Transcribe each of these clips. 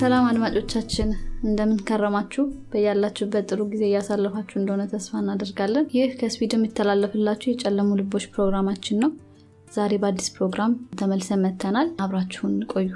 ሰላም አድማጮቻችን እንደምን ከረማችሁ? በያላችሁበት ጥሩ ጊዜ እያሳለፋችሁ እንደሆነ ተስፋ እናደርጋለን። ይህ ከስፒድ የሚተላለፍላችሁ የጨለሙ ልቦች ፕሮግራማችን ነው። ዛሬ በአዲስ ፕሮግራም ተመልሰን መተናል አብራችሁን ቆዩ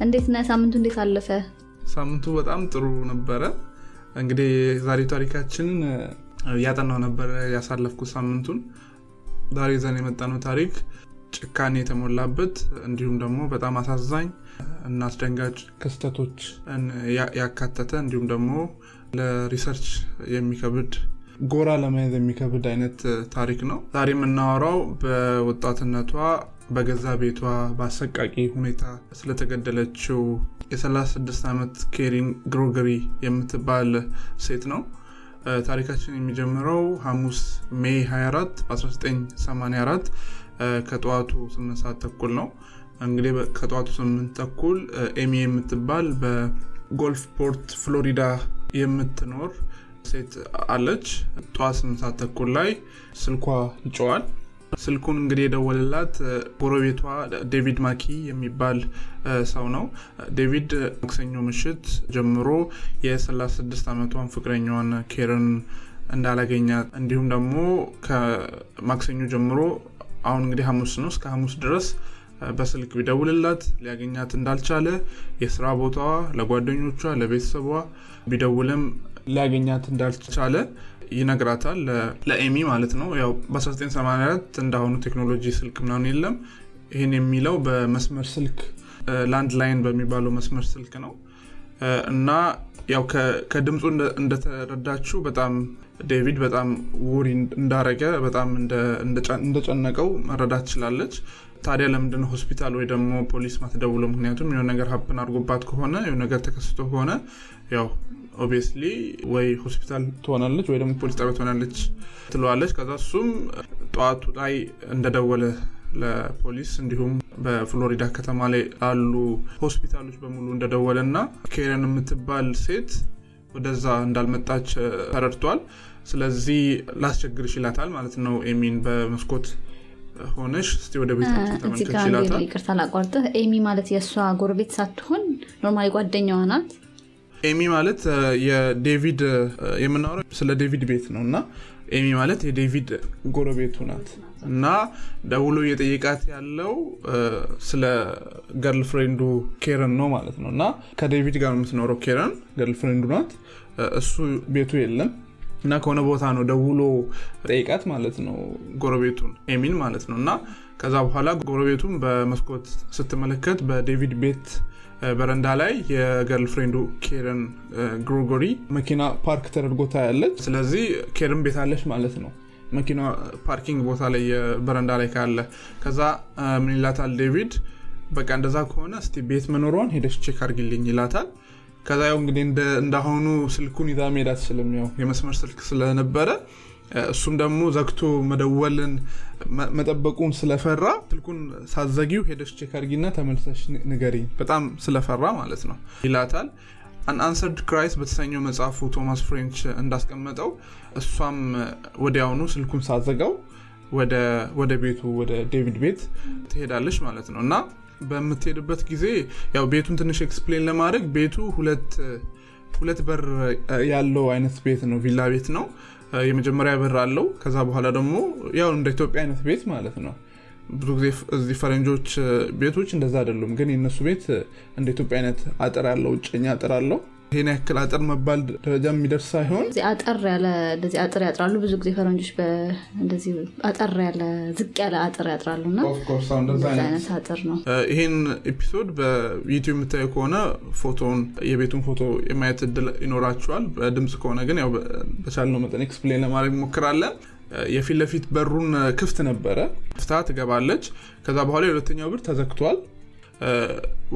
እንዴት ነ ሳምንቱ እንዴት አለፈ? ሳምንቱ በጣም ጥሩ ነበረ። እንግዲህ ዛሬ ታሪካችንን እያጠናው ነበረ ያሳለፍኩት ሳምንቱን። ዛሬ ዘን የመጣነው ታሪክ ጭካኔ የተሞላበት እንዲሁም ደግሞ በጣም አሳዛኝ እና አስደንጋጭ ክስተቶች ያካተተ እንዲሁም ደግሞ ለሪሰርች የሚከብድ ጎራ ለመያዝ የሚከብድ አይነት ታሪክ ነው። ዛሬ የምናወራው በወጣትነቷ በገዛ ቤቷ በአሰቃቂ ሁኔታ ስለተገደለችው የ36 ዓመት ኬሪን ግሮገሪ የምትባል ሴት ነው። ታሪካችን የሚጀምረው ሐሙስ May 24 1984 ከጠዋቱ 8 ሰዓት ተኩል ነው። እንግዲህ ከጠዋቱ 8 ተኩል ኤሚ የምትባል በጎልፍ ፖርት ፍሎሪዳ የምትኖር ሴት አለች። ጠዋት 8 ሰዓት ተኩል ላይ ስልኳ ይጨዋል ስልኩን እንግዲህ የደወልላት ጎረቤቷ ዴቪድ ማኪ የሚባል ሰው ነው። ዴቪድ ማክሰኞ ምሽት ጀምሮ የ36 ዓመቷን ፍቅረኛዋን ኬርን እንዳላገኛት እንዲሁም ደግሞ ከማክሰኞ ጀምሮ አሁን እንግዲህ ሐሙስ ነው። እስከ ሐሙስ ድረስ በስልክ ቢደውልላት ሊያገኛት እንዳልቻለ የስራ ቦታዋ ለጓደኞቿ ለቤተሰቧ ቢደውልም ሊያገኛት እንዳልቻለ ይነግራታል። ለኤሚ ማለት ነው። ያው በ1984 እንዳሁኑ ቴክኖሎጂ ስልክ ምናምን የለም። ይህን የሚለው በመስመር ስልክ landline በሚባለው መስመር ስልክ ነው። እና ያው ከድምፁ እንደተረዳችው በጣም ዴቪድ በጣም worry እንዳረገ በጣም እንደጨነቀው መረዳት ችላለች ታዲያ ለምንድን ሆስፒታል ወይ ደግሞ ፖሊስ ማትደውለው? ምክንያቱም የሆነ ነገር happen አድርጎባት ከሆነ የሆነ ነገር ተከስቶ ከሆነ ያው obviously ወይ ሆስፒታል ትሆናለች ወይ ደግሞ ፖሊስ ጣቢያ ትሆናለች ትለዋለች። ከዛ እሱም ጠዋቱ ላይ እንደደወለ ለፖሊስ እንዲሁም በፍሎሪዳ ከተማ ላይ ላሉ ሆስፒታሎች በሙሉ እንደደወለ እና ኬረን የምትባል ሴት ወደዛ እንዳልመጣች ተረድቷል። ስለዚህ ላስቸግር ይችላታል ማለት ነው ኤሚን በመስኮት ሆነሽ እስቲ ወደ ቤታችን ተመልከች ይላታል። ይቅርታ ላቋርጥህ? ኤሚ ማለት የእሷ ጎረቤት ሳትሆን normally ጓደኛዋ ናት። ኤሚ ማለት የዴቪድ የምናወረው ስለ ዴቪድ ቤት ነው እና ኤሚ ማለት የዴቪድ ጎረቤቱ ናት እና ደውሎ እየጠየቃት ያለው ስለ girlfriend ኡ ኬረን ነው ማለት ነው እና ከዴቪድ ጋር የምትኖረው ኬረን girlfriend ኡ ናት እሱ ቤቱ የለም እና ከሆነ ቦታ ነው ደውሎ ጠይቃት ማለት ነው ጎረቤቱን ኤሚን ማለት ነው። እና ከዛ በኋላ ጎረቤቱን በመስኮት ስትመለከት በዴቪድ ቤት በረንዳ ላይ የ girlfriend ኡ ኬረን ግሪጎሪ መኪና ፓርክ ተደርጎ ታያለች። ስለዚህ ኬረን ቤት አለች ማለት ነው። መኪና parking ቦታ ላይ በረንዳ ላይ ካለ ከዛ ምን ይላታል ዴቪድ? በቃ እንደዛ ከሆነ እስቲ ቤት መኖሯን ሄደሽ check አርጊልኝ ይላታል ከዛ ያው እንግዲህ እንዳሁኑ ስልኩን ይዛ መሄድ አትችልም። ያው የመስመር ስልክ ስለነበረ እሱም ደግሞ ዘግቶ መደወልን መጠበቁን ስለፈራ ስልኩን ሳትዘጊው ሄደሽ check ተመልሰሽ ንገሪኝ በጣም ስለፈራ ማለት ነው ይላታል። Unanswered Cries በተሰኘው መጽሐፉ ቶማስ ፍሬንች እንዳስቀመጠው እሷም ወዲያውኑ ስልኩን ሳትዘጋው ወደ ቤቱ ወደ ዴቪድ ቤት ትሄዳለች ማለት ነው። እና በምትሄድበት ጊዜ ያው ቤቱን ትንሽ explain ለማድረግ ቤቱ ሁለት ሁለት በር ያለው አይነት ቤት ነው ቪላ ቤት ነው። የመጀመሪያ በር አለው። ከዛ በኋላ ደግሞ ያው እንደ ኢትዮጵያ አይነት ቤት ማለት ነው። ብዙ ጊዜ እዚህ ፈረንጆች ቤቶች እንደዛ አይደሉም ግን የነሱ ቤት እንደ ኢትዮጵያ አይነት አጥር ያለው ውጭኛ አጥር አለው ይሄን ያክል አጥር መባል ደረጃ የሚደርስ ሳይሆን አጠር ያለ እንደዚህ አጥር ያጥራሉ። ብዙ ጊዜ ፈረንጆች እንደዚህ አጠር ያለ ዝቅ ያለ አጥር ያጥራሉ እና አይነት አጥር ነው። ይሄን episode በዩቲዩብ የምታዩ ከሆነ ፎቶን የቤቱን ፎቶ የማየት እድል ይኖራችኋል። በድምፅ ከሆነ ግን ያው በቻልነው መጠን explain ለማድረግ እንሞክራለን የፊት ለፊት በሩን ክፍት ነበረ። ከፍታ ትገባለች። ከዛ በኋላ የሁለተኛው በር ተዘግቷል።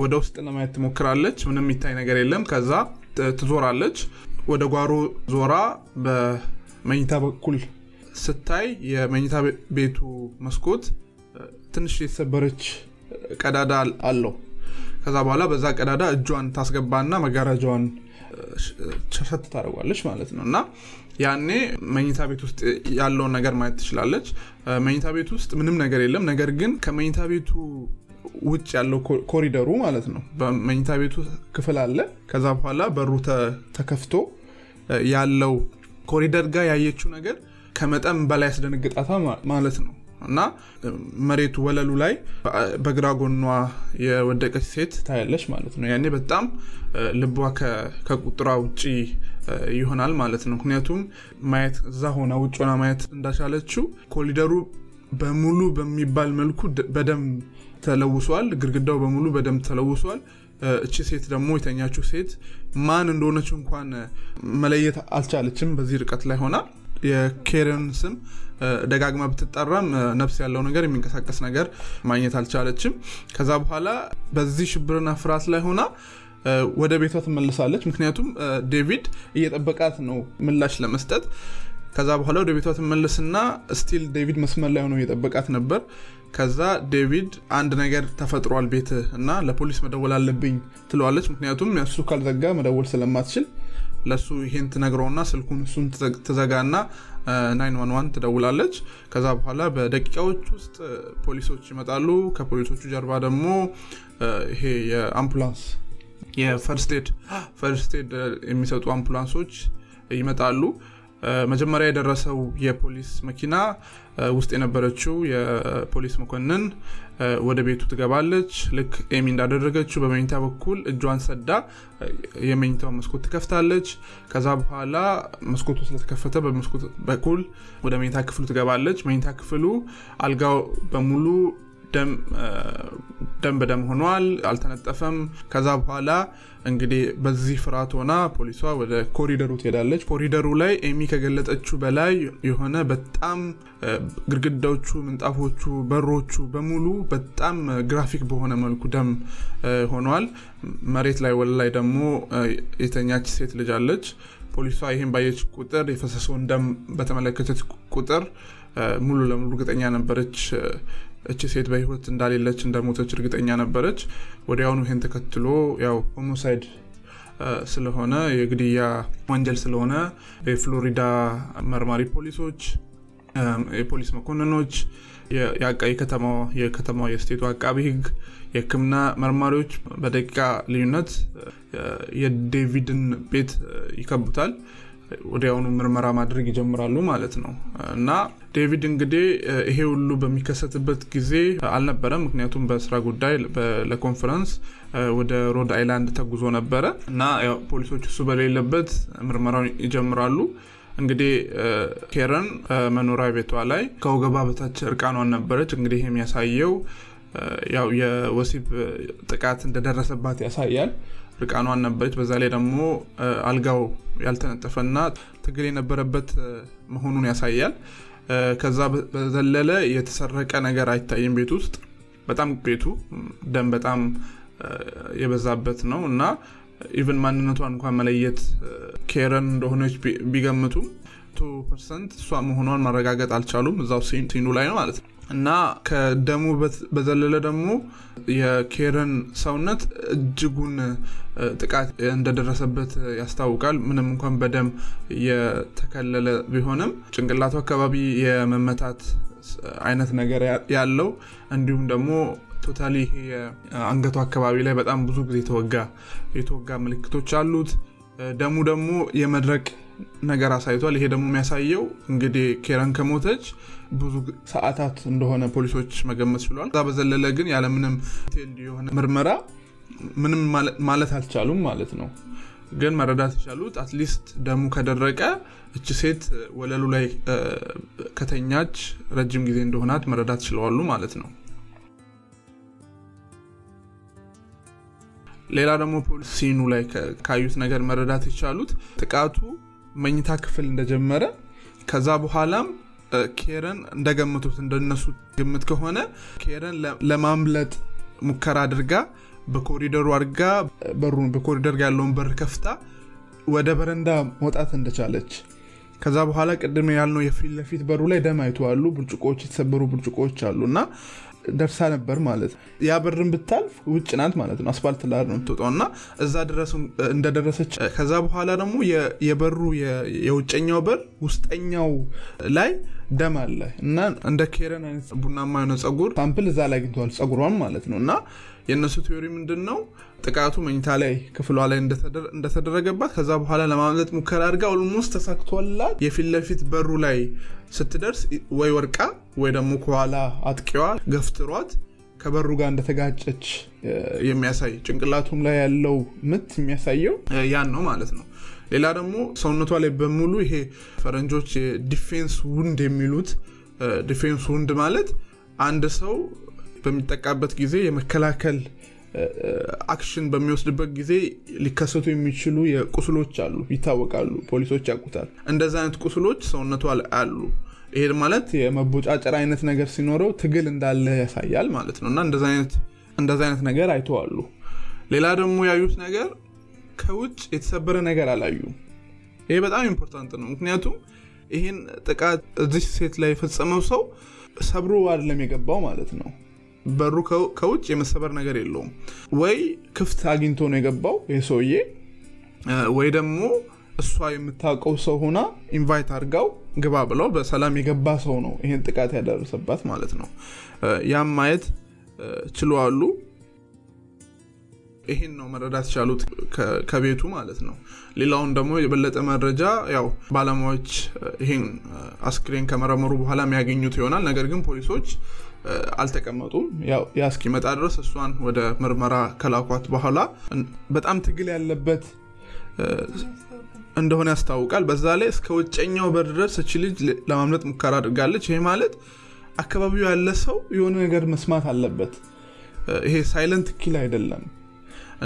ወደ ውስጥ ለማየት ትሞክራለች። ምንም የሚታይ ነገር የለም። ከዛ ትዞራለች። ወደ ጓሮ ዞራ በመኝታ በኩል ስታይ የመኝታ ቤቱ መስኮት ትንሽ የተሰበረች ቀዳዳ አለው። ከዛ በኋላ በዛ ቀዳዳ እጇን ታስገባና መጋረጃዋን ሸት ታደርጓለች ማለት ነው። እና ያኔ መኝታ ቤት ውስጥ ያለውን ነገር ማየት ትችላለች። መኝታ ቤት ውስጥ ምንም ነገር የለም። ነገር ግን ከመኝታ ቤቱ ውጭ ያለው ኮሪደሩ ማለት ነው። በመኝታ ቤቱ ክፍል አለ። ከዛ በኋላ በሩ ተከፍቶ ያለው ኮሪደር ጋር ያየችው ነገር ከመጠን በላይ ያስደነግጣታ ማለት ነው። እና መሬቱ ወለሉ ላይ በግራ ጎኗ የወደቀች ሴት ታያለች ማለት ነው። ያኔ በጣም ልቧ ከቁጥሯ ውጭ ይሆናል ማለት ነው። ምክንያቱም ማየት እዛ ሆና ውጭ ሆና ማየት እንዳቻለችው ኮሊደሩ በሙሉ በሚባል መልኩ በደም ተለውሷል። ግድግዳው በሙሉ በደም ተለውሷል። እቺ ሴት ደግሞ የተኛችው ሴት ማን እንደሆነች እንኳን መለየት አልቻለችም። በዚህ ርቀት ላይ ሆና የኬረን ስም ደጋግማ ብትጠራም ነፍስ ያለው ነገር የሚንቀሳቀስ ነገር ማግኘት አልቻለችም። ከዛ በኋላ በዚህ ሽብርና ፍርሃት ላይ ሆና ወደ ቤቷ ትመለሳለች ምክንያቱም ዴቪድ እየጠበቃት ነው ምላሽ ለመስጠት ከዛ በኋላ ወደ ቤቷ ትመለስና still ዴቪድ መስመር ላይ ሆኖ እየጠበቃት ነበር። ከዛ ዴቪድ አንድ ነገር ተፈጥሯል ቤት እና ለፖሊስ መደወል አለብኝ ትለዋለች። ምክንያቱም እሱ ካልዘጋ መደወል ስለማትችል ለሱ ይሄን ትነግረውና ስልኩን እሱን ትዘጋና nine one one ትደውላለች። ከዛ በኋላ በደቂቃዎች ውስጥ ፖሊሶች ይመጣሉ። ከፖሊሶቹ ጀርባ ደግሞ ይሄ የአምቡላንስ የ first aid first aid የሚሰጡ አምቡላንሶች ይመጣሉ መጀመሪያ የደረሰው የፖሊስ መኪና ውስጥ የነበረችው የፖሊስ መኮንን ወደ ቤቱ ትገባለች። ልክ ኤሚ እንዳደረገችው በመኝታ በኩል እጇን ሰዳ የመኝታው መስኮት ትከፍታለች። ከዛ በኋላ መስኮቱ ስለተከፈተ በመስኮት በኩል ወደ መኝታ ክፍሉ ትገባለች። መኝታ ክፍሉ አልጋው በሙሉ ደም በደም ሆኗል አልተነጠፈም። ከዛ በኋላ እንግዲህ በዚህ ፍርሃት ሆና ፖሊሷ ወደ ኮሪደሩ ትሄዳለች። ኮሪደሩ ላይ ኤሚ ከገለጠችው በላይ የሆነ በጣም ግድግዳዎቹ ምንጣፎቹ በሮቹ በሙሉ በጣም graphic በሆነ መልኩ ደም ሆኗል። መሬት ላይ ወለሉ ላይ ደግሞ የተኛች ሴት ልጅ አለች። ፖሊሷ ይህን ባየች ቁጥር የፈሰሰውን ደም በተመለከተች ቁጥር ሙሉ ለሙሉ እርግጠኛ ነበረች እች ሴት በህይወት እንደሌለች እንደሞተች እርግጠኛ ነበረች። ወዲያውኑ ይህን ተከትሎ ያው homicide ስለሆነ የግድያ ወንጀል ስለሆነ የፍሎሪዳ መርማሪ ፖሊሶች የፖሊስ መኮንኖች የከተማ የ state ኡ አቃቤ ህግ የህክምና መርማሪዎች በደቂቃ ልዩነት የዴቪድን ቤት ይከቡታል ወዲያውኑ ምርመራ ማድረግ ይጀምራሉ ማለት ነው። እና ዴቪድ እንግዲህ ይሄ ሁሉ በሚከሰትበት ጊዜ አልነበረም። ምክንያቱም በስራ ጉዳይ ለኮንፈረንስ ወደ ሮድ አይላንድ ተጉዞ ነበረ። እና ፖሊሶች እሱ በሌለበት ምርመራውን ይጀምራሉ። እንግዲህ ኬረን መኖሪያ ቤቷ ላይ ከወገባ በታች እርቃኗን ነበረች። እንግዲህ የሚያሳየው ያው የወሲብ ጥቃት እንደደረሰባት ያሳያል ርቃኗን ነበረች በዛ ላይ ደግሞ አልጋው ያልተነጠፈና ትግል የነበረበት መሆኑን ያሳያል። ከዛ በዘለለ የተሰረቀ ነገር አይታይም ቤት ውስጥ። በጣም ቤቱ ደም በጣም የበዛበት ነው እና even ማንነቷን እንኳን መለየት ኬረን እንደሆነች ቢገምቱም ቱ percent እሷ መሆኗን ማረጋገጥ አልቻሉም። እዛው scene ኡ ላይ ነው ማለት ነው እና ከደሙ በዘለለ ደግሞ የኬረን ሰውነት እጅጉን ጥቃት እንደደረሰበት ያስታውቃል። ምንም እንኳን በደም የተከለለ ቢሆንም ጭንቅላቱ አካባቢ የመመታት አይነት ነገር ያለው እንዲሁም ደግሞ ቶታሊ ይሄ አንገቱ አካባቢ ላይ በጣም ብዙ ጊዜ የተወጋ የተወጋ ምልክቶች አሉት። ደሙ ደግሞ የመድረቅ ነገር አሳይቷል። ይሄ ደግሞ የሚያሳየው እንግዲህ ኬረን ከሞተች ብዙ ሰዓታት እንደሆነ ፖሊሶች መገመት ችሏል እዛ በዘለለ ግን ያለምንም detail የሆነ ምርመራ ምንም ማለት አልቻሉም ማለት ነው ግን መረዳት የቻሉት at least ደሙ ከደረቀ እች ሴት ወለሉ ላይ ከተኛች ረጅም ጊዜ እንደሆናት መረዳት ችለዋል ማለት ነው። ሌላ ደግሞ ፖሊስ scene ኡ ላይ ካዩት ነገር መረዳት የቻሉት ጥቃቱ መኝታ ክፍል እንደጀመረ ከዛ በኋላም ኬረን እንደገምቱት እንደነሱ ግምት ከሆነ ኬረን ለማምለጥ ሙከራ አድርጋ በኮሪደሩ አድርጋ በሩን በኮሪደር ያለውን በር ከፍታ ወደ በረንዳ መውጣት እንደቻለች ከዛ በኋላ ቅድም ያልነው የፊት ለፊት በሩ ላይ ደም አይተዋሉ። ብርጭቆዎች የተሰበሩ ብርጭቆዎች አሉ እና ደርሳ ነበር ማለት ነው። ያ በርን ብታልፍ ውጭ ናት ማለት ነው። አስፋልት ላር ነው የምትወጣው እና እዛ እንደደረሰች ከዛ በኋላ ደግሞ የበሩ የውጨኛው በር ውስጠኛው ላይ ደም አለ እና እንደ ኬረን አይነት ቡናማ የሆነ ጸጉር sample እዛ ላይ አግኝተዋል፣ ጸጉሯን ማለት ነው እና የእነሱ theory ምንድን ነው? ጥቃቱ መኝታ ላይ ክፍሏ ላይ እንደተደረገባት ከዛ በኋላ ለማምለጥ ሙከራ አድርጋ almost ተሳክቶላት የፊት ለፊት በሩ ላይ ስትደርስ ወይ ወድቃ ወይ ደግሞ ከኋላ አጥቂዋ ገፍትሯት ከበሩ ጋር እንደተጋጨች የሚያሳይ ጭንቅላቱም ላይ ያለው ምት የሚያሳየው ያን ነው ማለት ነው። ሌላ ደግሞ ሰውነቷ ላይ በሙሉ ይሄ ፈረንጆች defense wound የሚሉት defense wound ማለት አንድ ሰው በሚጠቃበት ጊዜ የመከላከል action በሚወስድበት ጊዜ ሊከሰቱ የሚችሉ ቁስሎች አሉ፣ ይታወቃሉ። ፖሊሶች ያውቁታል። እንደዚ አይነት ቁስሎች ሰውነቷ አሉ። ይሄ ማለት የመቦጫጨር አይነት ነገር ሲኖረው ትግል እንዳለ ያሳያል ማለት ነው። እና እንደዚ አይነት ነገር አይተዋሉ። ሌላ ደግሞ ያዩት ነገር ከውጭ የተሰበረ ነገር አላዩም። ይሄ በጣም important ነው። ምክንያቱም ይህን ጥቃት እዚህ ሴት ላይ የፈጸመው ሰው ሰብሮ አይደለም የገባው ማለት ነው። በሩ ከውጭ የመሰበር ነገር የለውም። ወይ ክፍት አግኝቶ ነው የገባው ይህ ሰውዬ፣ ወይ ደግሞ እሷ የምታውቀው ሰው ሆና invite አድርጋው ግባ ብለው በሰላም የገባ ሰው ነው ይህን ጥቃት ያደረሰባት ማለት ነው። ያም ማየት ችለዋሉ። ይህን ነው መረዳት ቻሉት ከቤቱ ማለት ነው። ሌላውን ደግሞ የበለጠ መረጃ ያው ባለሙያዎች ይህን አስክሬን ከመረመሩ በኋላ የሚያገኙት ይሆናል። ነገር ግን ፖሊሶች አልተቀመጡም። ያ እስኪመጣ ድረስ እሷን ወደ ምርመራ ከላኳት በኋላ በጣም ትግል ያለበት እንደሆነ ያስታውቃል። በዛ ላይ እስከ ውጨኛው በር ድረስ እቺ ልጅ ለማምለጥ ሙከራ አድርጋለች። ይሄ ማለት አካባቢው ያለ ሰው የሆነ ነገር መስማት አለበት። ይሄ ሳይለንት ኪል አይደለም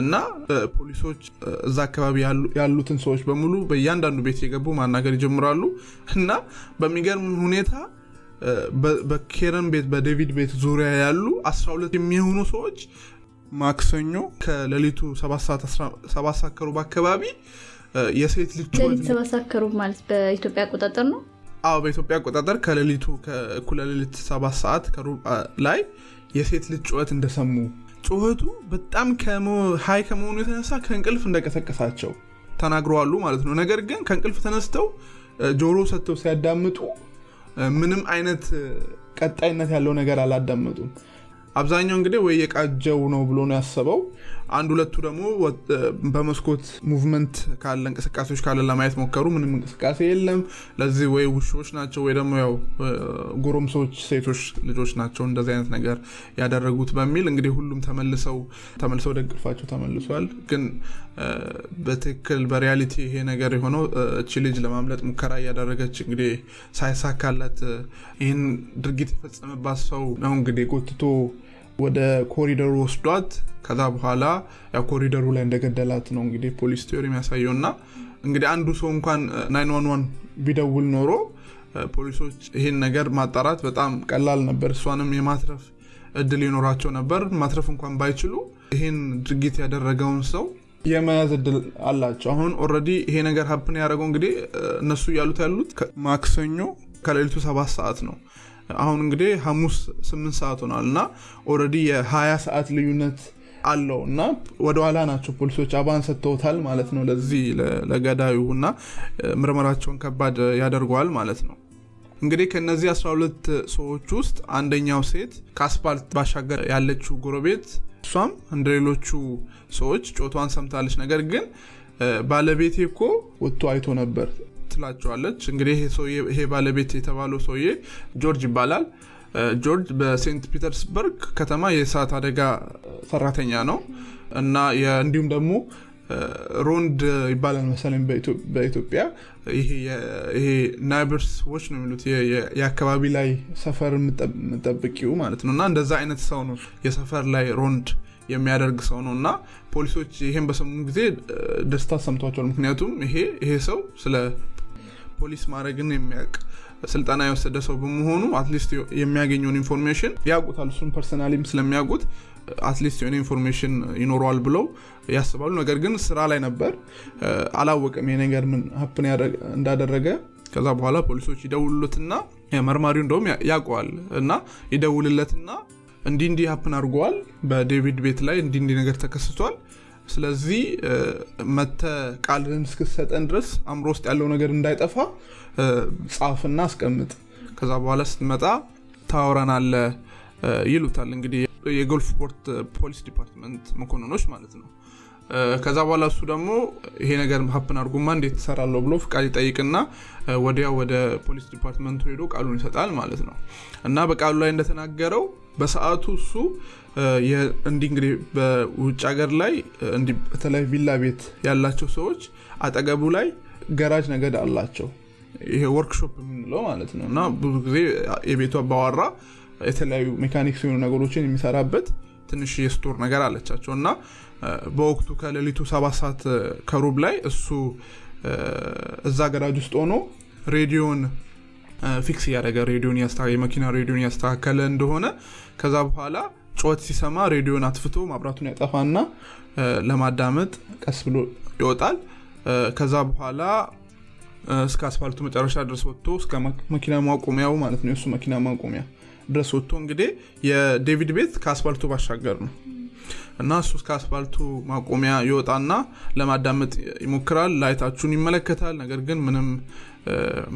እና ፖሊሶች እዛ አካባቢ ያሉትን ሰዎች በሙሉ በእያንዳንዱ ቤት የገቡ ማናገር ይጀምራሉ እና በሚገርም ሁኔታ በኬረን ቤት በዴቪድ ቤት ዙሪያ ያሉ 12 የሚሆኑ ሰዎች ማክሰኞ ከሌሊቱ ሰባት ሰዓት ከሩብ አካባቢ የሴት ልጅ ሌሊት ሰባት ሰዓት ከሩብ ማለት በኢትዮጵያ አቆጣጠር ነው። አዎ በኢትዮጵያ አቆጣጠር ከሌሊቱ ከእኩለ ሌሊት ሰባት ሰዓት ከሩብ ላይ የሴት ልጅ ጩኸት እንደሰሙ ጩኸቱ በጣም ሀይ ከመሆኑ የተነሳ ከእንቅልፍ እንደቀሰቀሳቸው ተናግረዋሉ ማለት ነው። ነገር ግን ከእንቅልፍ ተነስተው ጆሮ ሰጥተው ሲያዳምጡ ምንም አይነት ቀጣይነት ያለው ነገር አላዳመጡም። አብዛኛው እንግዲህ ወይ የቃጀው ነው ብሎ ነው ያሰበው። አንድ ሁለቱ ደግሞ በመስኮት movement ካለ እንቅስቃሴዎች ካለ ለማየት ሞከሩ። ምንም እንቅስቃሴ የለም። ለዚህ ወይ ውሾች ናቸው ወይ ደግሞ ያው ጎረምሶች ሴቶች ልጆች ናቸው እንደዚህ አይነት ነገር ያደረጉት በሚል እንግዲህ ሁሉም ተመልሰው ተመልሰው ወደ ተመልሷል። ግን በትክክል በ reality ይሄ ነገር የሆነው እቺ ልጅ ለማምለጥ ሙከራ እያደረገች እንግዲህ ሳይሳካላት ይህን ድርጊት የፈጸመባት ሰው ነው እንግዲህ ጎትቶ ወደ ኮሪደሩ ወስዷት ከዛ በኋላ ያው ኮሪደሩ ላይ እንደገደላት ነው እንግዲህ ፖሊስ theory የሚያሳየው እና እንግዲህ አንዱ ሰው እንኳን nine one one ቢደውል ኖሮ ፖሊሶች ይህን ነገር ማጣራት በጣም ቀላል ነበር። እሷንም የማትረፍ እድል ይኖራቸው ነበር። ማትረፍ እንኳን ባይችሉ ይህን ድርጊት ያደረገውን ሰው የመያዝ እድል አላቸው። አሁን already ይሄ ነገር happen ያደረገው እንግዲህ እነሱ እያሉት ያሉት ማክሰኞ ከሌሊቱ ሰባት ሰዓት ነው። አሁን እንግዲህ ሐሙስ ስምንት ሰዓት ሆኗል እና already የ20 ሰዓት ልዩነት አለው እና ወደኋላ ናቸው ፖሊሶች አባን ሰጥተውታል ማለት ነው ለዚህ ለገዳዩ እና ምርመራቸውን ከባድ ያደርገዋል ማለት ነው። እንግዲህ ከነዚህ 12 ሰዎች ውስጥ አንደኛው ሴት ከአስፓልት ባሻገር ያለችው ጎረቤት እሷም እንደ ሌሎቹ ሰዎች ጩኸቷን ሰምታለች። ነገር ግን ባለቤቴ እኮ ወጥቶ አይቶ ነበር ትላቸዋለች። እንግዲህ ይሄ ባለቤት የተባለው ሰውዬ ጆርጅ ይባላል። ጆርጅ በሴንት ፒተርስበርግ ከተማ የእሳት አደጋ ሰራተኛ ነው። እና እንዲሁም ደግሞ ሮንድ ይባላል መሰለኝ በኢትዮጵያ። ይሄ neighbors watch ነው የሚሉት። የአካባቢ ላይ ሰፈር የሚጠብቀው ማለት ነው። እና እንደዛ አይነት ሰው ነው የሰፈር ላይ ሮንድ የሚያደርግ ሰው ነው። እና ፖሊሶች ይሄን በሰሙ ጊዜ ደስታ ተሰምቷቸዋል። ምክንያቱም ይሄ ይሄ ሰው ስለ ፖሊስ ማድረግን የሚያውቅ ስልጠና የወሰደ ሰው በመሆኑ at least የሚያገኘውን information ያውቁታል። እሱም personally ም ስለሚያውቁት at least የሆነ information ይኖረዋል ብለው ያስባሉ። ነገር ግን ስራ ላይ ነበር አላወቅም ይሄ ምን happen እንዳደረገ። ከዛ በኋላ ፖሊሶች ይደውሉለትና መርማሪው እንደውም ያውቀዋል እና ይደውልለትና እንዲህ እንዲህ happen አድርገዋል በዴቪድ ቤት ላይ እንዲህ እንዲህ ነገር ተከስቷል ስለዚህ መተህ ቃልህን እስክትሰጠን ድረስ አእምሮ ውስጥ ያለው ነገር እንዳይጠፋ ጻፍና አስቀምጥ። ከዛ በኋላ ስትመጣ ታወራናለህ ይሉታል እንግዲህ የ Gulfport police department መኮንኖች ማለት ነው። ከዛ በኋላ እሱ ደግሞ ይሄ ነገር happen አድርጎማ እንዴት እሰራለሁ ብሎ ፍቃድ ይጠይቅና ወዲያ ወደ police department ኡ ሄዶ ቃሉን ይሰጣል ማለት ነው። እና በቃሉ ላይ እንደተናገረው በሰዓቱ እሱ እንዲህ እንግዲህ በውጭ ሀገር ላይ በተለይ ቪላ ቤት ያላቸው ሰዎች አጠገቡ ላይ ገራጅ ነገር አላቸው። ይሄ ወርክሾፕ የምንለው ማለት ነው። እና ብዙ ጊዜ የቤቱ አባወራ የተለያዩ mechanics የሆኑ ነገሮችን የሚሰራበት ትንሽ የ store ነገር አለቻቸው። እና በወቅቱ ከሌሊቱ ሰባት ሰዓት ከሩብ ላይ እሱ እዛ ገራጅ ውስጥ ሆኖ ሬዲዮን fix እያደረገ ሬዲዮን የመኪና ሬዲዮን ያስተካከለ እንደሆነ ከዛ በኋላ ጩኸት ሲሰማ ሬዲዮን አጥፍቶ ማብራቱን ያጠፋና ለማዳመጥ ቀስ ብሎ ይወጣል። ከዛ በኋላ እስከ አስፋልቱ መጨረሻ ድረስ ወጥቶ እስከ መኪና ማቆሚያው ማለት ነው። የእሱ መኪና ማቆሚያ ድረስ ወጥቶ እንግዲህ የዴቪድ ቤት ከአስፋልቱ ባሻገር ነው። እና እሱ እስከ አስፋልቱ ማቆሚያ ይወጣና ለማዳመጥ ይሞክራል። ላይታችሁን ይመለከታል። ነገር ግን ምንም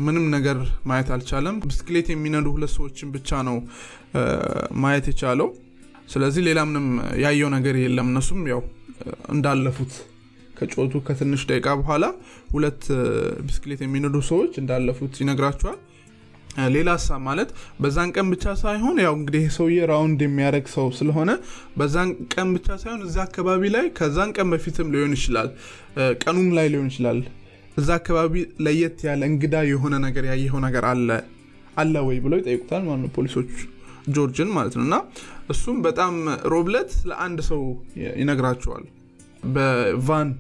ምንም ነገር ማየት አልቻለም። ብስክሌት የሚነዱ ሁለት ሰዎችን ብቻ ነው ማየት የቻለው ስለዚህ ሌላ ምንም ያየው ነገር የለም። እነሱም ያው እንዳለፉት ከጮቱ ከትንሽ ደቂቃ በኋላ ሁለት ብስክሌት የሚነዱ ሰዎች እንዳለፉት ይነግራቸዋል። ሌላ ሀሳብ ማለት በዛን ቀን ብቻ ሳይሆን ያው እንግዲህ ሰውዬ ራውንድ የሚያደርግ ሰው ስለሆነ በዛን ቀን ብቻ ሳይሆን እዛ አካባቢ ላይ ከዛን ቀን በፊትም ሊሆን ይችላል ቀኑም ላይ ሊሆን ይችላል። እዛ አካባቢ ለየት ያለ እንግዳ የሆነ ነገር ያየኸው ነገር አለ? አለ ወይ ብለው ይጠይቁታል ማለት ነው ፖሊሶች ጆርጅን ማለት ነው። እና እሱም በጣም ሮብለት ለአንድ ሰው ይነግራቸዋል። በቫን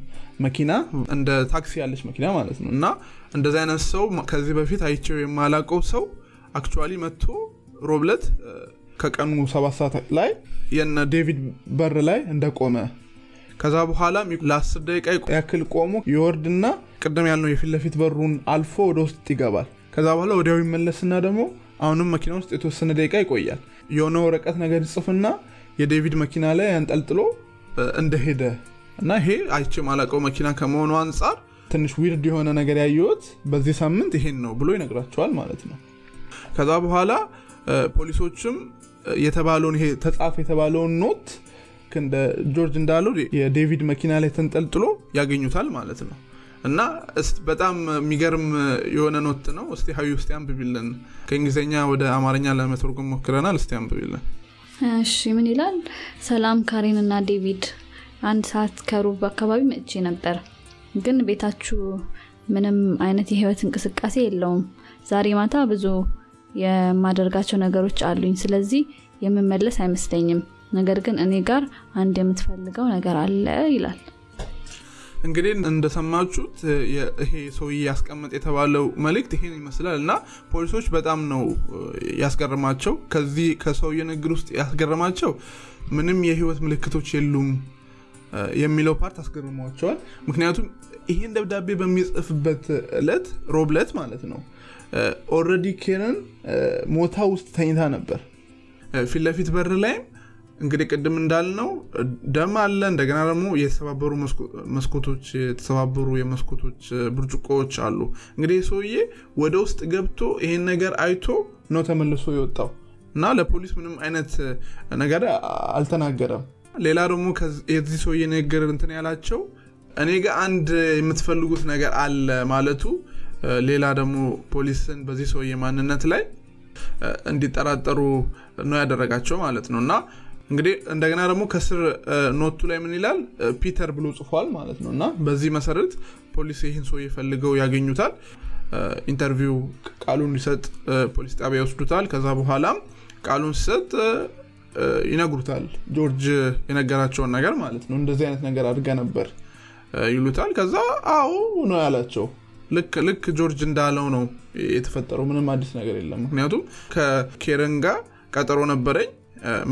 መኪና እንደ ታክሲ ያለች መኪና ማለት ነው። እና እንደዚህ አይነት ሰው ከዚህ በፊት አይቸው የማላቀው ሰው actually መጥቶ ሮብለት ከቀኑ ሰባት ሰዓት ላይ የነ ዴቪድ በር ላይ እንደቆመ ከዛ በኋላ ለአስር ደቂቃ ያክል ቆሞ ይወርድና ቅድም ያልነው የፊት ለፊት በሩን አልፎ ወደ ውስጥ ይገባል። ከዛ በኋላ ወዲያው ይመለስና ደግሞ አሁንም መኪና ውስጥ የተወሰነ ደቂቃ ይቆያል። የሆነ ወረቀት ነገር ይጽፍና የዴቪድ መኪና ላይ ያንጠልጥሎ እንደሄደ እና ይሄ አይቼ የማላቀው መኪና ከመሆኑ አንጻር ትንሽ weird የሆነ ነገር ያየሁት በዚህ ሳምንት ይሄን ነው ብሎ ይነግራቸዋል ማለት ነው። ከዛ በኋላ ፖሊሶችም የተባለውን ይሄ ተጻፍ የተባለውን note ጆርጅ እንዳለው የዴቪድ መኪና ላይ ተንጠልጥሎ ያገኙታል ማለት ነው እና በጣም የሚገርም የሆነ note ነው። እስቲ ሀዩ እስቲ አንብቢልን ከእንግሊዝኛ ወደ አማርኛ ለመተርጎም ሞክረናል። እስቲ አንብቢልን እሺ ምን ይላል? ሰላም ካሪን እና ዴቪድ። አንድ ሰዓት ከሩብ አካባቢ መጥቼ ነበር። ግን ቤታችሁ ምንም አይነት የህይወት እንቅስቃሴ የለውም። ዛሬ ማታ ብዙ የማደርጋቸው ነገሮች አሉኝ። ስለዚህ የምመለስ አይመስለኝም። ነገር ግን እኔ ጋር አንድ የምትፈልገው ነገር አለ ይላል እንግዲህ እንደሰማችሁት ይሄ ሰውዬ ያስቀመጥ የተባለው መልእክት ይሄን ይመስላል እና ፖሊሶች በጣም ነው ያስገርማቸው ከዚህ ከሰውዬ ንግግር ውስጥ ያስገርማቸው ምንም የህይወት ምልክቶች የሉም የሚለው part አስገርሟቸዋል። ምክንያቱም ይህን ደብዳቤ በሚጽፍበት እለት ሮብለት ማለት ነው already ኬረን ሞታ ውስጥ ተኝታ ነበር። ፊት ለፊት በር ላይም እንግዲህ ቅድም እንዳልነው ደም አለ እንደገና ደግሞ የተሰባበሩ መስኮቶች የተሰባበሩ የመስኮቶች ብርጭቆዎች አሉ። እንግዲህ ሰውዬ ወደ ውስጥ ገብቶ ይሄን ነገር አይቶ ነው ተመልሶ የወጣው እና ለፖሊስ ምንም አይነት ነገር አልተናገረም። ሌላ ደግሞ የዚህ ሰውዬ ንግግር እንትን ያላቸው እኔ ጋር አንድ የምትፈልጉት ነገር አለ ማለቱ ሌላ ደግሞ ፖሊስን በዚህ ሰውዬ ማንነት ላይ እንዲጠራጠሩ ነው ያደረጋቸው ማለት ነው። እና እንግዲህ እንደገና ደግሞ ከስር ኖቱ ላይ ምን ይላል? ፒተር ብሎ ጽፏል ማለት ነው። እና በዚህ መሰረት ፖሊስ ይህን ሰው የፈልገው ያገኙታል። interview ቃሉን ሊሰጥ ፖሊስ ጣቢያ ይወስዱታል። ከዛ በኋላም ቃሉን ሲሰጥ ይነግሩታል። ጆርጅ የነገራቸውን ነገር ማለት ነው። እንደዚህ አይነት ነገር አድርገህ ነበር ይሉታል። ከዛ አዎ ነው ያላቸው። ልክ ልክ ጆርጅ እንዳለው ነው የተፈጠረው። ምንም አዲስ ነገር የለም። ምክንያቱም ከኬረን ጋር ቀጠሮ ነበረኝ።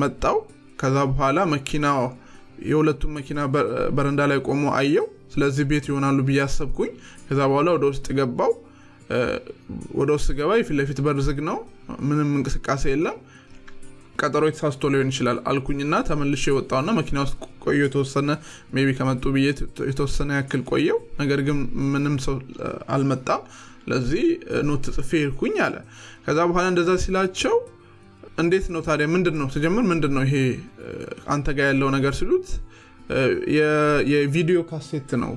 መጣው ከዛ በኋላ መኪና የሁለቱም መኪና በረንዳ ላይ ቆሞ አየው። ስለዚህ ቤት ይሆናሉ ብዬ አሰብኩኝ። ከዛ በኋላ ወደ ውስጥ ገባው። ወደ ውስጥ ገባ የፊት ለፊት በር ዝግ ነው። ምንም እንቅስቃሴ የለም። ቀጠሮ የተሳስቶ ሊሆን ይችላል አልኩኝና ተመልሼ የወጣውና መኪና ውስጥ ቆየ የተወሰነ ቢ ከመጡ ብዬ የተወሰነ ያክል ቆየው ነገር ግን ምንም ሰው አልመጣም። ለዚህ note ጽፌ ሄድኩኝ አለ። ከዛ በኋላ እንደዛ ሲላቸው እንዴት ነው ታዲያ? ምንድን ነው ስጀምር ምንድን ነው ይሄ አንተ ጋር ያለው ነገር ሲሉት የቪዲዮ ካሴት ነው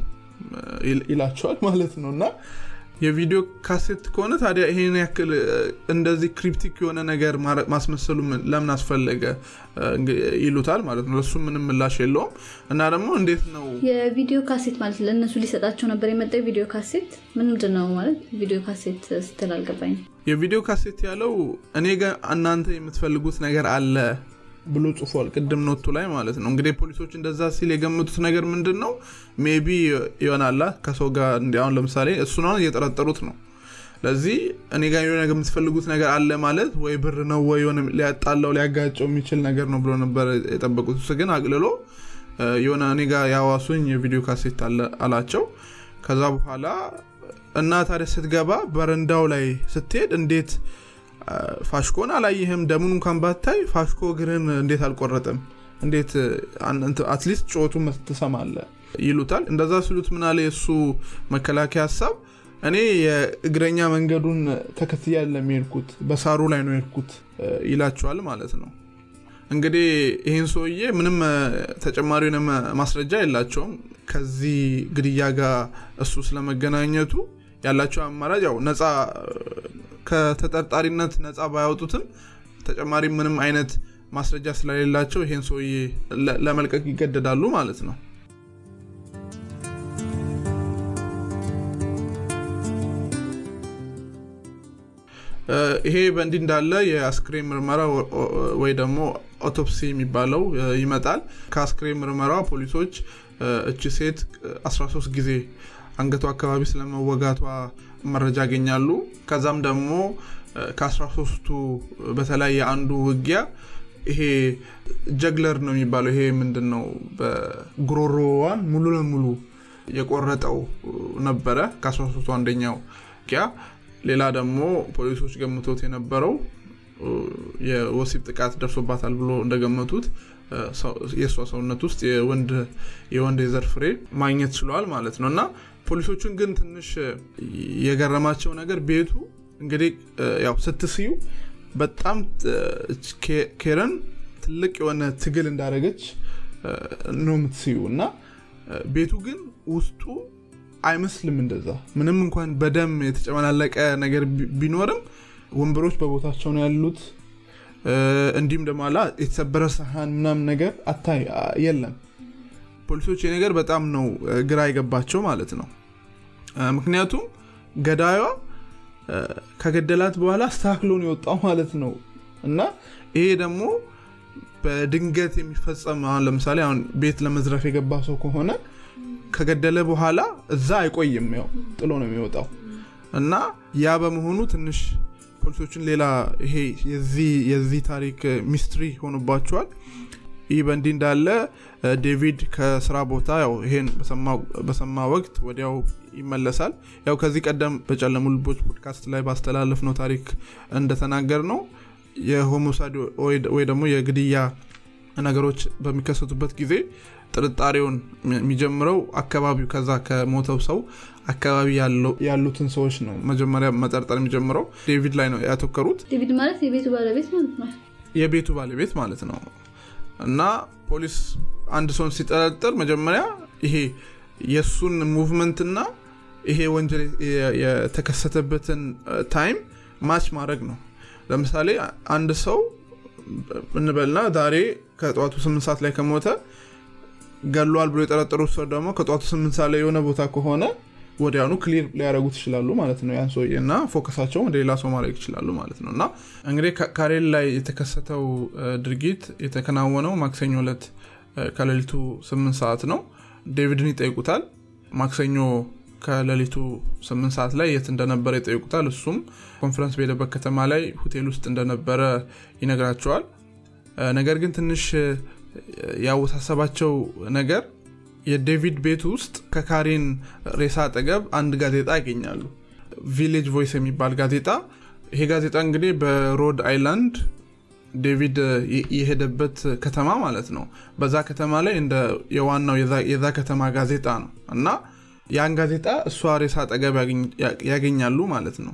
ይላቸዋል ማለት ነው። እና የቪዲዮ ካሴት ከሆነ ታዲያ ይሄን ያክል እንደዚህ cryptic የሆነ ነገር ማስመሰሉ ለምን አስፈለገ? ይሉታል ማለት ነው። ለሱ ምንም ምላሽ የለውም። እና ደግሞ እንዴት ነው? የቪዲዮ ካሴት ማለት ለእነሱ ሊሰጣቸው ነበር የመጣው ቪዲዮ ካሴት? ምንድን ነው ማለት ቪዲዮ ካሴት ስትል አልገባኝ የቪዲዮ ካሴት ያለው እኔ ጋር እናንተ የምትፈልጉት ነገር አለ ብሎ ጽፏል ቅድም note ኡ ላይ ማለት ነው። እንግዲህ ፖሊሶች እንደዛ ሲል የገመቱት ነገር ምንድን ነው maybe ይሆናላ ከሰው ጋር እንዲሁን ለምሳሌ እሱ ነው እየጠረጠሩት ነው። ለዚህ እኔ ጋር የሆነ የምትፈልጉት ነገር አለ ማለት ወይ ብር ነው ወይ የሆነ ሊያጣለው ሊያጋጨው የሚችል ነገር ነው ብሎ ነበር የጠበቁት። እሱ ግን አቅልሎ የሆነ እኔ ጋር ያዋሱኝ የቪዲዮ ካሴት አላቸው። ከዛ በኋላ እና ታዲያ ስትገባ በረንዳው ላይ ስትሄድ እንዴት ፋሽኮን አላይህም ደሙን እንኳን ባታይ ፋሽኮ እግርን እንዴት አልቆረጥም እንዴት አትሊስት ጮቱ ትሰማለ ይሉታል። እንደዛ ሲሉት ምናለ የእሱ መከላከያ ሀሳብ? እኔ የእግረኛ መንገዱን ተከትያ ለሚሄድኩት በሳሩ ላይ ነው የሄድኩት ይላቸዋል ማለት ነው። እንግዲህ ይህን ሰውዬ ምንም ተጨማሪ ማስረጃ የላቸውም። ከዚህ ግድያ ጋር እሱ ስለመገናኘቱ ያላቸው አማራጭ ያው ነፃ ከተጠርጣሪነት ነፃ ባያወጡትም ተጨማሪ ምንም አይነት ማስረጃ ስለሌላቸው ይሄን ሰውዬ ለመልቀቅ ይገደዳሉ ማለት ነው። ይሄ በእንዲህ እንዳለ የአስክሬን ምርመራ ወይ ደግሞ autopsy የሚባለው ይመጣል። ከአስክሬን ምርመራ ፖሊሶች እቺ ሴት 13 ጊዜ አንገቷ አካባቢ ስለመወጋቷ መረጃ ያገኛሉ። ከዛም ደግሞ ከ13ቱ በተለይ የአንዱ ውጊያ ይሄ jugular ነው የሚባለው። ይሄ ምንድን ነው በጉሮሮዋን ሙሉ ለሙሉ የቆረጠው ነበረ ከ13ቱ አንደኛው ውጊያ። ሌላ ደግሞ ፖሊሶች ገምቶት የነበረው የወሲብ ጥቃት ደርሶባታል ብሎ እንደገመቱት የእሷ ሰውነት ውስጥ የወንድ የዘር ፍሬ ማግኘት ችለዋል ማለት ነው። እና ፖሊሶቹን ግን ትንሽ የገረማቸው ነገር ቤቱ እንግዲህ ያው ስትስዩ በጣም ኬረን ትልቅ የሆነ ትግል እንዳደረገች ነው የምትስዩ እና ቤቱ ግን ውስጡ አይመስልም እንደዛ። ምንም እንኳን በደም የተጨመላለቀ ነገር ቢኖርም ወንበሮች በቦታቸው ነው ያሉት። እንዲሁም ደግሞ አላ የተሰበረ ሰሃን ምናምን ነገር አታይ የለም። ፖሊሶች ነገር በጣም ነው ግራ የገባቸው ማለት ነው ምክንያቱም ገዳዩዋ ከገደላት በኋላ አስተካክሎን የወጣው ማለት ነው። እና ይሄ ደግሞ በድንገት የሚፈጸም አሁን ለምሳሌ አሁን ቤት ለመዝረፍ የገባ ሰው ከሆነ ከገደለ በኋላ እዛ አይቆይም። ያው ጥሎ ነው የሚወጣው። እና ያ በመሆኑ ትንሽ ፖሊሶችን ሌላ ይሄ የዚህ ታሪክ mystery ሆኖባቸዋል። ይህ በእንዲህ እንዳለ ዴቪድ ከስራ ቦታ ያው ይሄን በሰማ ወቅት ወዲያው ይመለሳል። ያው ከዚህ ቀደም በጨለሙ ልቦች ፖድካስት ላይ ባስተላለፍነው ታሪክ እንደተናገርነው የ homicide ወይ ደግሞ የግድያ ነገሮች በሚከሰቱበት ጊዜ ጥርጣሬውን የሚጀምረው አካባቢው ከዛ ከሞተው ሰው አካባቢ ያሉትን ሰዎች ነው መጀመሪያ መጠርጠር የሚጀምረው። ዴቪድ ላይ ነው ያተከሩት ዴቪድ ማለት የቤቱ ባለቤት ማለት ነው? የቤቱ ባለቤት ማለት ነው። እና ፖሊስ አንድ ሰውን ሲጠረጥር መጀመሪያ ይሄ የእሱን movement ና ይሄ ወንጀል የተከሰተበትን time match ማድረግ ነው። ለምሳሌ አንድ ሰው እንበልና ዛሬ ከጠዋቱ ስምንት ሰዓት ላይ ከሞተ ገሏል ብሎ የጠረጠሩት ሰው ደግሞ ከጠዋቱ ስምንት ሰዓት ላይ የሆነ ቦታ ከሆነ ወዲያውኑ ክሊር ሊያደረጉት ይችላሉ ማለት ነው። ያን ሰውዬ እና ፎከሳቸውን ወደ ሌላ ሰው ማድረግ ይችላሉ ማለት ነው። እና እንግዲህ ካሬል ላይ የተከሰተው ድርጊት የተከናወነው ማክሰኞ ዕለት ከሌሊቱ ስምንት ሰዓት ነው። ዴቪድን ይጠይቁታል። ማክሰኞ ከሌሊቱ ስምንት ሰዓት ላይ የት እንደነበረ ይጠይቁታል። እሱም ኮንፈረንስ በሄደበት ከተማ ላይ ሆቴል ውስጥ እንደነበረ ይነግራቸዋል። ነገር ግን ትንሽ ያወሳሰባቸው ነገር የዴቪድ ቤት ውስጥ ከኬረን ሬሳ አጠገብ አንድ ጋዜጣ ያገኛሉ። ቪሌጅ ቮይስ የሚባል ጋዜጣ። ይሄ ጋዜጣ እንግዲህ በሮድ አይላንድ ዴቪድ የሄደበት ከተማ ማለት ነው። በዛ ከተማ ላይ እንደ የዋናው የዛ ከተማ ጋዜጣ ነው። እና ያን ጋዜጣ እሷ ሬሳ አጠገብ ያገኛሉ ማለት ነው።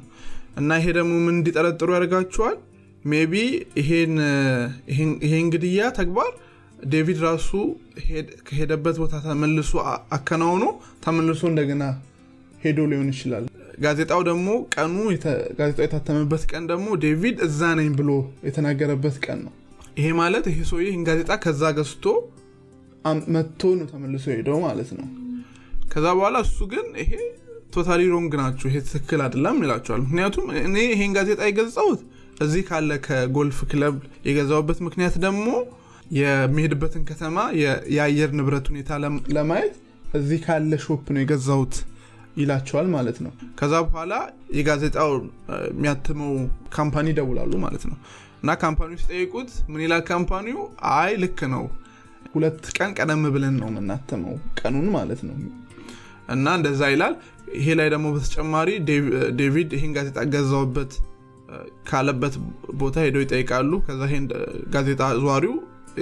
እና ይሄ ደግሞ ምን እንዲጠረጥሩ ያደርጋቸዋል? maybe ይሄን ግድያ ተግባር ዴቪድ ራሱ ከሄደበት ቦታ ተመልሶ አከናውኖ ተመልሶ እንደገና ሄዶ ሊሆን ይችላል። ጋዜጣው ደግሞ ቀኑ ጋዜጣው የታተመበት ቀን ደግሞ ዴቪድ እዛ ነኝ ብሎ የተናገረበት ቀን ነው። ይሄ ማለት ይሄ ሰውዬ ይህን ጋዜጣ ከዛ ገዝቶ መጥቶ ነው ተመልሶ የሄደው ማለት ነው ከዛ በኋላ እሱ ግን ይሄ totally wrong ናቸው ይሄ ትክክል አይደለም ይላቸዋል። ምክንያቱም እኔ ይሄን ጋዜጣ የገዛሁት እዚህ ካለ ከጎልፍ ክለብ የገዛውበት ምክንያት ደግሞ የሚሄድበትን ከተማ የአየር ንብረት ሁኔታ ለማየት እዚህ ካለ shop ነው የገዛሁት ይላቸዋል ማለት ነው። ከዛ በኋላ የጋዜጣው የሚያትመው company ይደውላሉ ማለት ነው። እና company ው ሲጠይቁት ምን ይላል company ው? አይ ልክ ነው ሁለት ቀን ቀደም ብለን ነው የምናትመው ቀኑን ማለት ነው እና እንደዛ ይላል። ይሄ ላይ ደግሞ በተጨማሪ ዴቪድ ይህን ጋዜጣ ገዛውበት ካለበት ቦታ ሄደው ይጠይቃሉ። ከዛ ይሄን ጋዜጣ አዟሪው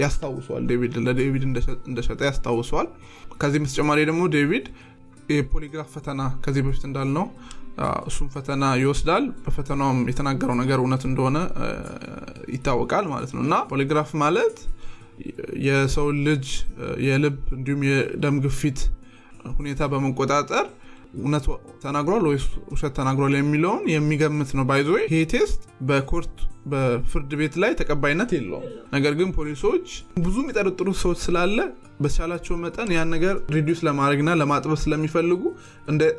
ያስታውሰዋል። ዴቪድ ለዴቪድ እንደሸጠ ያስታውሰዋል። ከዚህም በተጨማሪ ደግሞ ዴቪድ የ polygraph ፈተና ከዚህ በፊት እንዳልነው እሱም ፈተና ይወስዳል። በፈተናውም የተናገረው ነገር እውነት እንደሆነ ይታወቃል ማለት ነው። እና polygraph ማለት የሰው ልጅ የልብ እንዲሁም የደም ግፊት ሁኔታ በመቆጣጠር እውነት ተናግሯል ወይስ ውሸት ተናግሯል የሚለውን የሚገምት ነው። by the way ይሄ test በ court በፍርድ ቤት ላይ ተቀባይነት የለውም። ነገር ግን ፖሊሶች ብዙ የሚጠረጥሩት ሰዎች ስላለ በተቻላቸው መጠን ያን ነገር reduce ለማድረግና ለማጥበብ ስለሚፈልጉ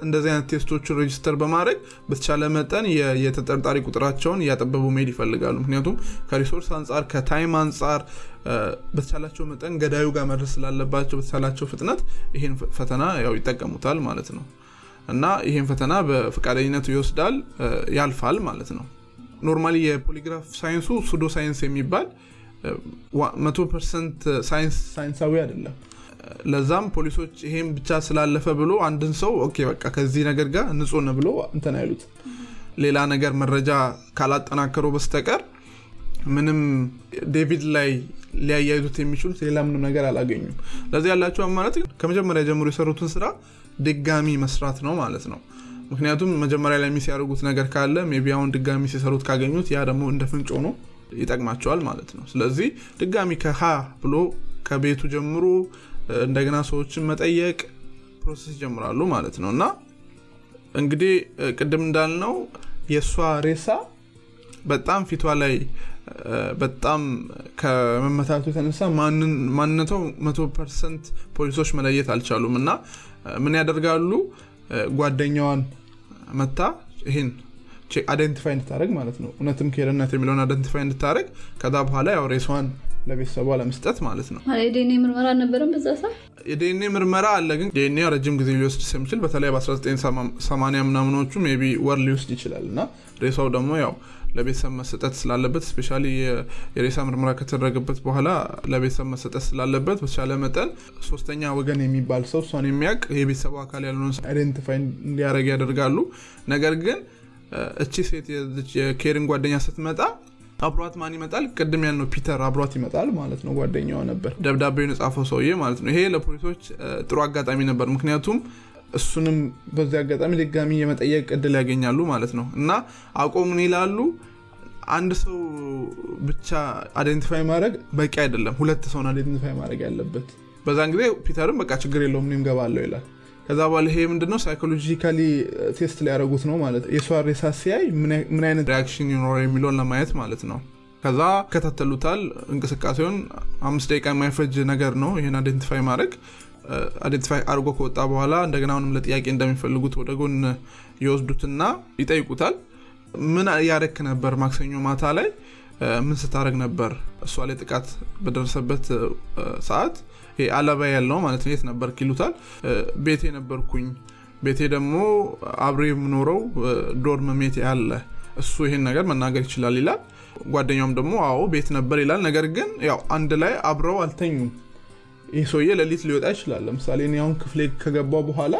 እንደዚህ አይነት test ኦችን register በማድረግ በተቻለ መጠን የተጠርጣሪ ቁጥራቸውን እያጠበቡ መሄድ ይፈልጋሉ። ምክንያቱም ከ resource አንጻር ከ time አንጻር በተቻላቸው መጠን ገዳዩ ጋር መድረስ ስላለባቸው በተቻላቸው ፍጥነት ይህን ፈተና ያው ይጠቀሙታል ማለት ነው እና ይህን ፈተና በፈቃደኝነቱ ይወስዳል ያልፋል ማለት ነው። normally የ polygraph ሳይንሱ pseudo science የሚባል መቶ percent ሳይንሳዊ አይደለም። ለዛም ፖሊሶች ይሄን ብቻ ስላለፈ ብሎ አንድን ሰው okay በቃ ከዚህ ነገር ጋር ንጹህ ብሎ እንትን አይሉት። ሌላ ነገር መረጃ ካላጠናከሩ በስተቀር ምንም ዴቪድ ላይ ሊያያይዙት የሚችሉት ሌላ ምንም ነገር አላገኙም። ስለዚህ ያላቸው ማለት ከመጀመሪያ ጀምሮ የሰሩትን ስራ ድጋሚ መስራት ነው ማለት ነው። ምክንያቱም መጀመሪያ ላይ miss ያደርጉት ነገር ካለ maybe አሁን ድጋሚ ሲሰሩት ካገኙት ያ ደግሞ እንደ ፍንጭ ሆኖ ነው ይጠቅማቸዋል ማለት ነው። ስለዚህ ድጋሚ ከሀ ብሎ ከቤቱ ጀምሮ እንደገና ሰዎችን መጠየቅ process ይጀምራሉ ማለት ነው። እና እንግዲህ ቅድም እንዳልነው የእሷ ሬሳ በጣም ፊቷ ላይ በጣም ከመመታቱ የተነሳ ማንነቷ መቶ percent ፖሊሶች መለየት አልቻሉም። እና ምን ያደርጋሉ? ጓደኛዋን መጥታ ይህን identify እንድታደርግ ማለት ነው። እውነትም ኬረን ናት የሚለውን identify እንድታደርግ ከዛ በኋላ ያው ሬሷን ለቤተሰቧ ለመስጠት ማለት ነው። የዲኤንኤ ምርመራ አልነበረም በዛ ሰዓት? የዲኤንኤ ምርመራ አለ ግን ዲኤንኤ ረጅም ጊዜ ሊወስድ ስለሚችል በተለይ በ1980 ምናምኖቹ maybe ወር ሊወስድ ይችላል። እና ሬሳው ደግሞ ያው ለቤተሰብ መሰጠት ስላለበት especially የሬሳ ምርመራ ከተደረገበት በኋላ ለቤተሰብ መሰጠት ስላለበት በተቻለ መጠን ሶስተኛ ወገን የሚባል ሰው እሷን የሚያውቅ የቤተሰቡ አካል ያልሆነ identify እንዲያደርግ ያደርጋሉ። ነገር ግን እቺ ሴት የኬረን ጓደኛ ስትመጣ አብሯት ማን ይመጣል? ቅድም ያልነው ፒተር አብሯት ይመጣል ማለት ነው። ጓደኛዋ ነበር። ደብዳቤውን የጻፈው ሰውዬ ማለት ነው። ይሄ ለፖሊሶች ጥሩ አጋጣሚ ነበር። ምክንያቱም እሱንም በዚህ አጋጣሚ ድጋሚ የመጠየቅ እድል ያገኛሉ ማለት ነው። እና አውቆ ምን ይላሉ? አንድ ሰው ብቻ identify ማድረግ በቂ አይደለም ሁለት ሰውን identify ማድረግ ያለበት። በዛን ጊዜ ፒተርም በቃ ችግር የለውም እኔም እገባለሁ ይላል። ከዛ በኋላ ይሄ ምንድነው? psychologically test ሊያደርጉት ነው ማለት የሷ ሬሳ ሲያይ ምን አይነት reaction ይኖረዋል የሚለውን ለማየት ማለት ነው። ከዛ ይከታተሉታል። እንቅስቃሴውን አምስት ደቂቃ የማይፈጅ ነገር ነው ይህን identify ማድረግ identify አድርጎ ከወጣ በኋላ እንደገና አሁንም ለጥያቄ እንደሚፈልጉት ወደ ጎን ይወስዱትና ይጠይቁታል። ምን ያረክ ነበር ማክሰኞ ማታ ላይ? ምን ስታደረግ ነበር? እሷ ላይ ጥቃት በደረሰበት ሰዓት አለባ ያለው ማለት ነው የት ነበር ይሉታል። ቤቴ ነበርኩኝ። ቤቴ ደግሞ አብሬ የምኖረው ዶርም ሜት ያለ እሱ ይሄን ነገር መናገር ይችላል ይላል። ጓደኛውም ደግሞ አዎ ቤት ነበር ይላል። ነገር ግን ያው አንድ ላይ አብረው አልተኙም ይህ ሰውዬ ሌሊት ሊወጣ ይችላል። ለምሳሌ እኔ አሁን ክፍሌ ከገባው በኋላ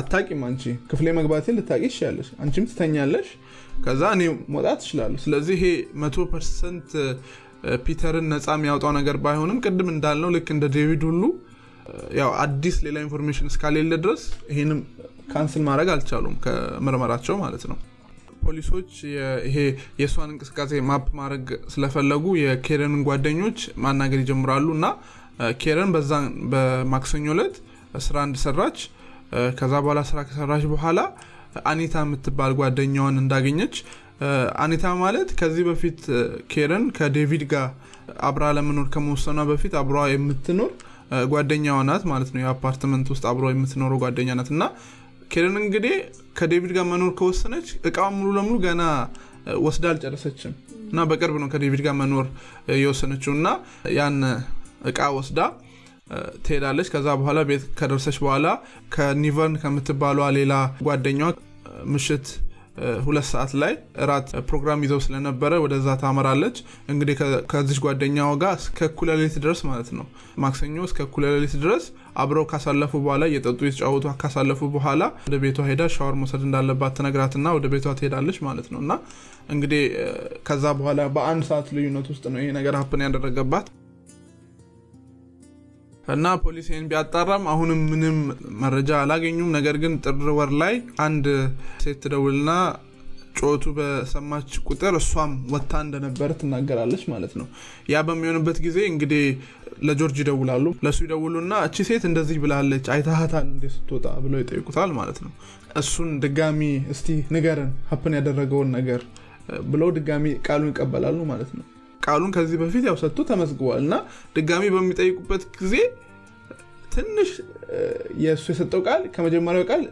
አታቂም አንቺ። ክፍሌ መግባቴን ልታቂ ይችላለች አንቺም ትተኛለሽ። ከዛ እኔ መውጣት ትችላለሁ ስለዚህ ይሄ መቶ percent ፒተርን ነፃ የሚያወጣው ነገር ባይሆንም ቅድም እንዳልነው ልክ እንደ ዴቪድ ሁሉ ያው አዲስ ሌላ information እስካሌለ ድረስ ይህንም cancel ማድረግ አልቻሉም ከምርመራቸው ማለት ነው። ፖሊሶች ይሄ የእሷን እንቅስቃሴ map ማድረግ ስለፈለጉ የኬረንን ጓደኞች ማናገር ይጀምራሉ እና ኬረን በዛ በማክሰኞ ዕለት ስራ እንደሰራች ከዛ በኋላ ስራ ከሰራች በኋላ አኒታ የምትባል ጓደኛዋን እንዳገኘች አኒታ ማለት ከዚህ በፊት ኬረን ከዴቪድ ጋር አብራ ለመኖር ከመወሰኗ በፊት አብሯ የምትኖር ጓደኛዋ ናት ማለት ነው። የአፓርትመንት ውስጥ አብሮ የምትኖረው ጓደኛ ናት። እና ኬረን እንግዲህ ከዴቪድ ጋር መኖር ከወሰነች እቃዋን ሙሉ ለሙሉ ገና ወስዳ አልጨረሰችም። እና በቅርብ ነው ከዴቪድ ጋር መኖር የወሰነችው። እና ያን እቃ ወስዳ ትሄዳለች። ከዛ በኋላ ቤት ከደርሰች በኋላ ከኒቨርን ከምትባሏ ሌላ ጓደኛዋ ምሽት ሁለት ሰዓት ላይ እራት ፕሮግራም ይዘው ስለነበረ ወደዛ ታመራለች። እንግዲህ ከዚች ጓደኛዋ ጋር እስከ እኩለ ድረስ ማለት ነው። ማክሰኞ እስከ እኩለ ድረስ አብረው ካሳለፉ በኋላ እየጠጡ የተጫወቱ ካሳለፉ በኋላ ወደ ቤቷ ሄዳ ሻወር መውሰድ እንዳለባት ትነግራትና ወደ ቤቷ ትሄዳለች ማለት ነው። እና እንግዲህ ከዛ በኋላ በአንድ ሰዓት ልዩነት ውስጥ ነው ይሄ ነገር happen ያደረገባት እና ፖሊስ ይህን ቢያጣራም አሁንም ምንም መረጃ አላገኙም። ነገር ግን ጥር ወር ላይ አንድ ሴት ትደውልና ጩኸቱ በሰማች ቁጥር እሷም ወታ እንደነበረ ትናገራለች ማለት ነው። ያ በሚሆንበት ጊዜ እንግዲህ ለጆርጅ ይደውላሉ። ለእሱ ይደውሉና እቺ ሴት እንደዚህ ብላለች አይታሃታል እንዴ ስትወጣ ብለው ይጠይቁታል ማለት ነው። እሱን ድጋሚ እስቲ ንገርን happen ያደረገውን ነገር ብለው ድጋሚ ቃሉን ይቀበላሉ ማለት ነው ቃሉን ከዚህ በፊት ያው ሰጥቶ ተመዝግቧል እና ድጋሚ በሚጠይቁበት ጊዜ ትንሽ የእሱ የሰጠው ቃል ከመጀመሪያው ቃል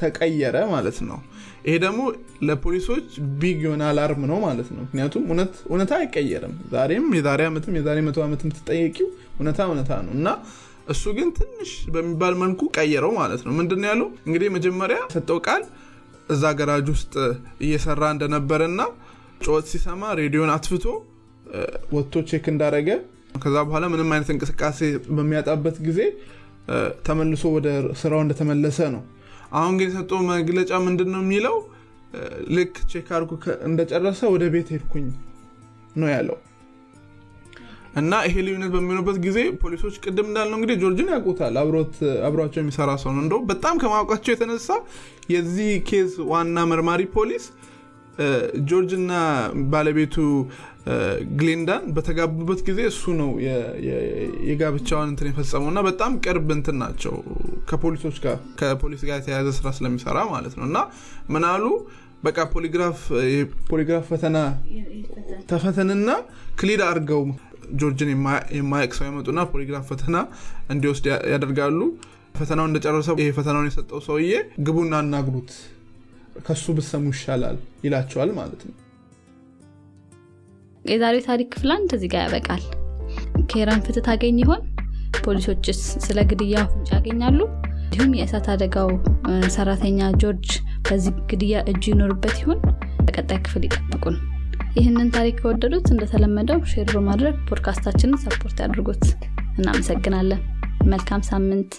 ተቀየረ ማለት ነው። ይሄ ደግሞ ለፖሊሶች big የሆነ alarm ነው ማለት ነው። ምክንያቱም እውነታ አይቀየርም። ዛሬም የዛሬ ዓመትም የዛሬ መቶ ዓመትም ብትጠየቂው እውነታ እውነታ ነው እና እሱ ግን ትንሽ በሚባል መልኩ ቀየረው ማለት ነው። ምንድን ያለው? እንግዲህ መጀመሪያ የሰጠው ቃል እዛ ገራጅ ውስጥ እየሰራ እንደነበረና ጩኸት ሲሰማ ሬዲዮን አጥፍቶ ወጥቶ check እንዳረገ ከዛ በኋላ ምንም አይነት እንቅስቃሴ በሚያጣበት ጊዜ ተመልሶ ወደ ስራው እንደተመለሰ ነው። አሁን ግን የሰጠው መግለጫ ምንድን ነው የሚለው ልክ check አድርጎ እንደጨረሰ ወደ ቤት ሄድኩኝ ነው ያለው። እና ይሄ ልዩነት በሚሆንበት ጊዜ ፖሊሶች ቅድም እንዳልነው እንግዲህ ጆርጅን ያውቁታል። አብሯቸው የሚሰራ ሰው ነው። እንደው በጣም ከማወቃቸው የተነሳ የዚህ case ዋና መርማሪ ፖሊስ ጆርጅ እና ባለቤቱ ግሌንዳን በተጋቡበት ጊዜ እሱ ነው የጋብቻውን እንትን የፈጸመው እና በጣም ቅርብ እንትን ናቸው። ከፖሊሶች ጋር ከፖሊስ ጋር የተያያዘ ስራ ስለሚሰራ ማለት ነው። እና ምናሉ በቃ ፖሊግራፍ ፈተና ተፈተንና ክሊድ አድርገው ጆርጅን የማያቅ ሰው ያመጡና ፖሊግራፍ ፈተና እንዲወስድ ያደርጋሉ። ፈተናውን እንደጨረሰ ይሄ ፈተናውን የሰጠው ሰውዬ ግቡና አናግሩት ከሱ ብሰሙ ይሻላል ይላቸዋል ማለት ነው የዛሬው ታሪክ ክፍል አንድ እዚህ ጋር ያበቃል። ኬራን ፍትህ ታገኝ ይሆን? ፖሊሶችስ ስለ ግድያ ፍንጭ ያገኛሉ? እንዲሁም የእሳት አደጋው ሰራተኛ ጆርጅ በዚህ ግድያ እጁ ይኖርበት ይሆን? በቀጣይ ክፍል ይጠብቁን። ይህንን ታሪክ ከወደዱት እንደተለመደው share በማድረግ podcast ኣችንን support ያድርጉት። እናመሰግናለን። መልካም ሳምንት